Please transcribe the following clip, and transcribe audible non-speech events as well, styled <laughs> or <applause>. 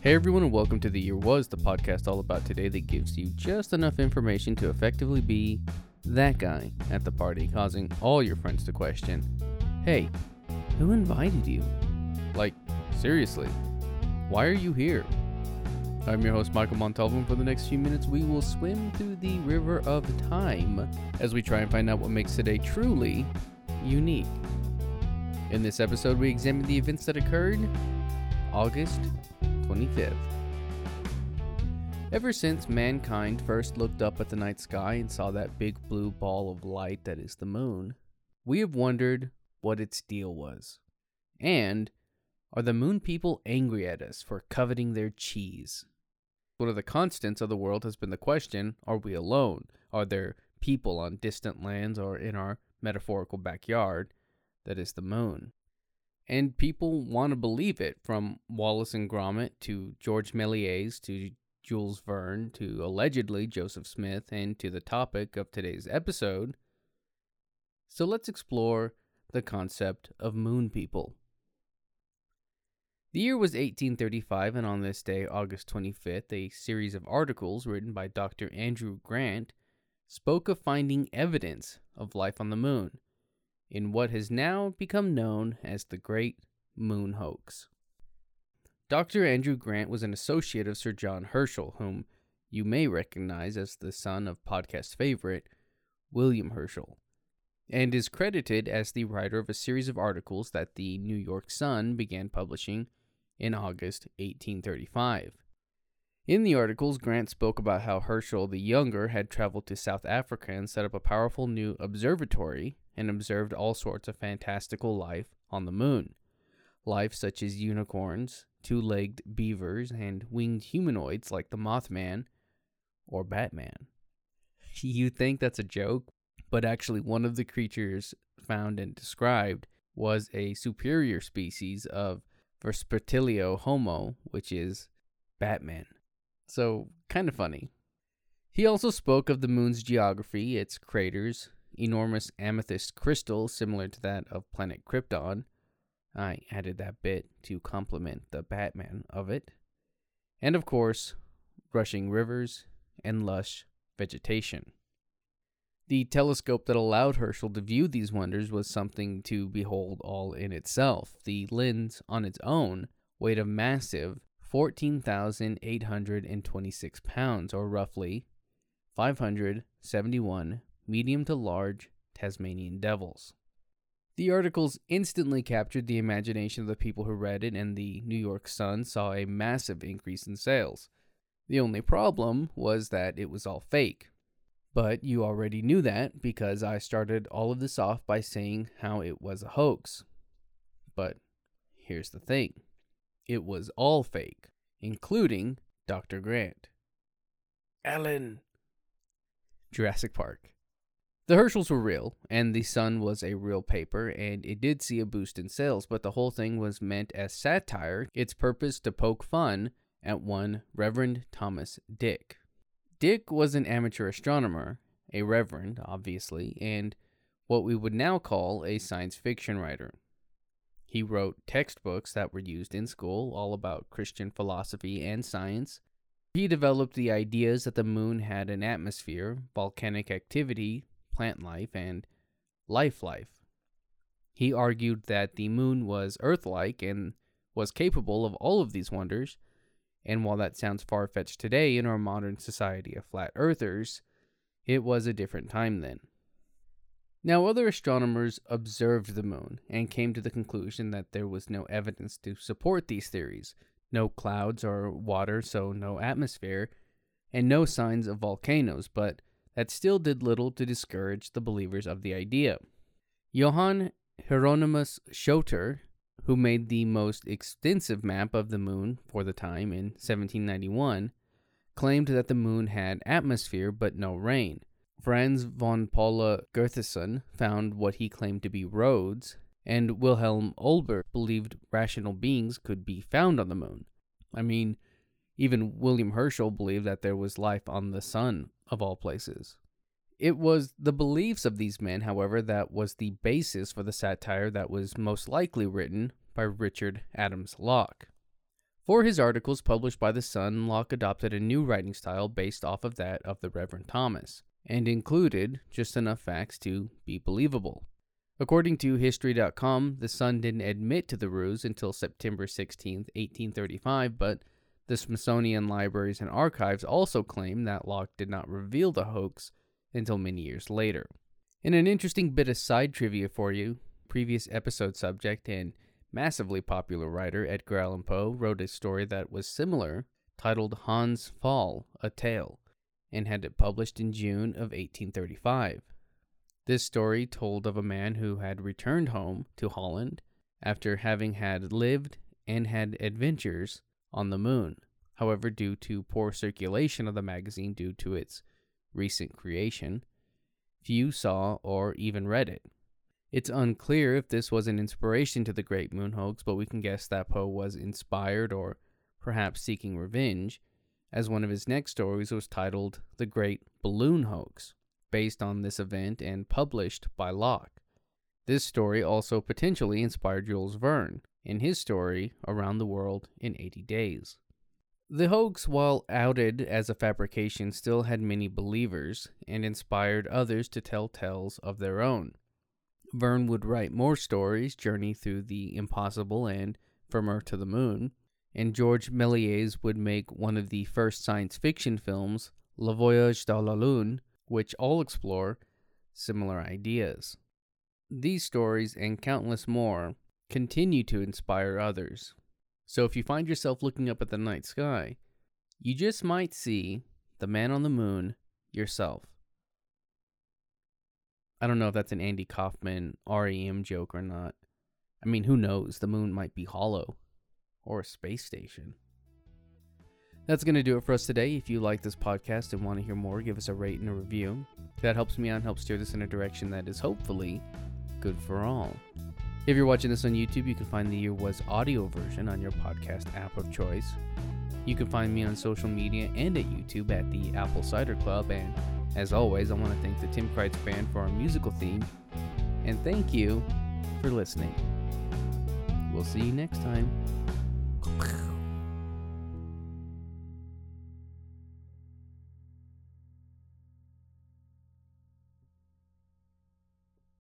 Hey everyone, and welcome to The Year Was, the podcast all about today that gives you just enough information to effectively be that guy at the party, causing all your friends to question Hey, who invited you? Like, seriously, why are you here? I'm your host, Michael Montalvo, for the next few minutes, we will swim through the river of time as we try and find out what makes today truly unique. In this episode, we examine the events that occurred August 25th. Ever since mankind first looked up at the night sky and saw that big blue ball of light that is the moon, we have wondered what its deal was. And are the moon people angry at us for coveting their cheese? One of the constants of the world has been the question are we alone? Are there people on distant lands or in our metaphorical backyard that is the moon? And people want to believe it, from Wallace and Gromit to George Méliès to Jules Verne to allegedly Joseph Smith and to the topic of today's episode. So let's explore the concept of moon people. The year was 1835, and on this day, August 25th, a series of articles written by Dr. Andrew Grant spoke of finding evidence of life on the moon in what has now become known as the Great Moon Hoax. Dr. Andrew Grant was an associate of Sir John Herschel, whom you may recognize as the son of podcast favorite William Herschel, and is credited as the writer of a series of articles that the New York Sun began publishing in August 1835. In the articles, Grant spoke about how Herschel the Younger had traveled to South Africa and set up a powerful new observatory and observed all sorts of fantastical life on the moon. Life such as unicorns, two legged beavers, and winged humanoids like the Mothman or Batman. <laughs> You think that's a joke, but actually, one of the creatures found and described was a superior species of Vespertilio homo, which is Batman. So, kind of funny. He also spoke of the moon's geography, its craters, enormous amethyst crystal similar to that of planet Krypton. I added that bit to complement the Batman of it. And of course, rushing rivers and lush vegetation. The telescope that allowed Herschel to view these wonders was something to behold all in itself. The lens on its own weighed a massive 14,826 pounds, or roughly 571 medium to large Tasmanian devils. The articles instantly captured the imagination of the people who read it, and the New York Sun saw a massive increase in sales. The only problem was that it was all fake. But you already knew that because I started all of this off by saying how it was a hoax. But here's the thing it was all fake, including Dr. Grant. Alan. Jurassic Park. The Herschels were real, and the Sun was a real paper, and it did see a boost in sales, but the whole thing was meant as satire, its purpose to poke fun at one Reverend Thomas Dick. Dick was an amateur astronomer, a reverend, obviously, and what we would now call a science fiction writer. He wrote textbooks that were used in school, all about Christian philosophy and science. He developed the ideas that the moon had an atmosphere, volcanic activity, plant life, and life life. He argued that the moon was Earth like and was capable of all of these wonders, and while that sounds far fetched today in our modern society of flat earthers, it was a different time then. Now, other astronomers observed the moon and came to the conclusion that there was no evidence to support these theories no clouds or water, so no atmosphere, and no signs of volcanoes, but that still did little to discourage the believers of the idea. Johann Hieronymus Schröter, who made the most extensive map of the moon for the time in 1791, claimed that the moon had atmosphere but no rain. Franz von Paula Gruithuisen found what he claimed to be roads, and Wilhelm Olbers believed rational beings could be found on the moon. I mean, even William Herschel believed that there was life on the sun of all places. It was the beliefs of these men, however, that was the basis for the satire that was most likely written by Richard Adams Locke. For his articles published by The Sun, Locke adopted a new writing style based off of that of the Reverend Thomas, and included just enough facts to be believable. According to History.com, the Sun didn't admit to the ruse until September 16, 1835, but the Smithsonian Libraries and Archives also claim that Locke did not reveal the hoax until many years later. In an interesting bit of side trivia for you, previous episode subject and massively popular writer Edgar Allan Poe wrote a story that was similar, titled Hans Pfaall, A Tale, and had it published in June of 1835. This story told of a man who had returned home to Holland after having had lived and had adventures on the moon. However, due to poor circulation of the magazine due to its recent creation, few saw or even read it. It's unclear if this was an inspiration to the Great Moon hoax, but we can guess that Poe was inspired or perhaps seeking revenge, as one of his next stories was titled The Great Balloon Hoax, based on this event and published by Locke. This story also potentially inspired Jules Verne in his story Around the World in 80 Days. The hoax, while outed as a fabrication, still had many believers and inspired others to tell tales of their own. Verne would write more stories, Journey Through the Impossible and From Earth to the Moon, and George Méliès would make one of the first science fiction films, Le Voyage dans la Lune, which all explore similar ideas. These stories and countless more continue to inspire others. So if you find yourself looking up at the night sky, you just might see the man on the moon yourself. I don't know if that's an Andy Kaufman REM joke or not. I mean, who knows? The moon might be hollow or a space station. That's going to do it for us today. If you like this podcast and want to hear more, give us a rate and a review. That helps me out and helps steer this in a direction that is hopefully good for all. If you're watching this on YouTube, you can find the Year Was audio version on your podcast app of choice. You can find me on social media and at YouTube at the Apple Cider Club. And as always, I want to thank the Tim Kreitz Band for our musical theme. And thank you for listening. We'll see you next time.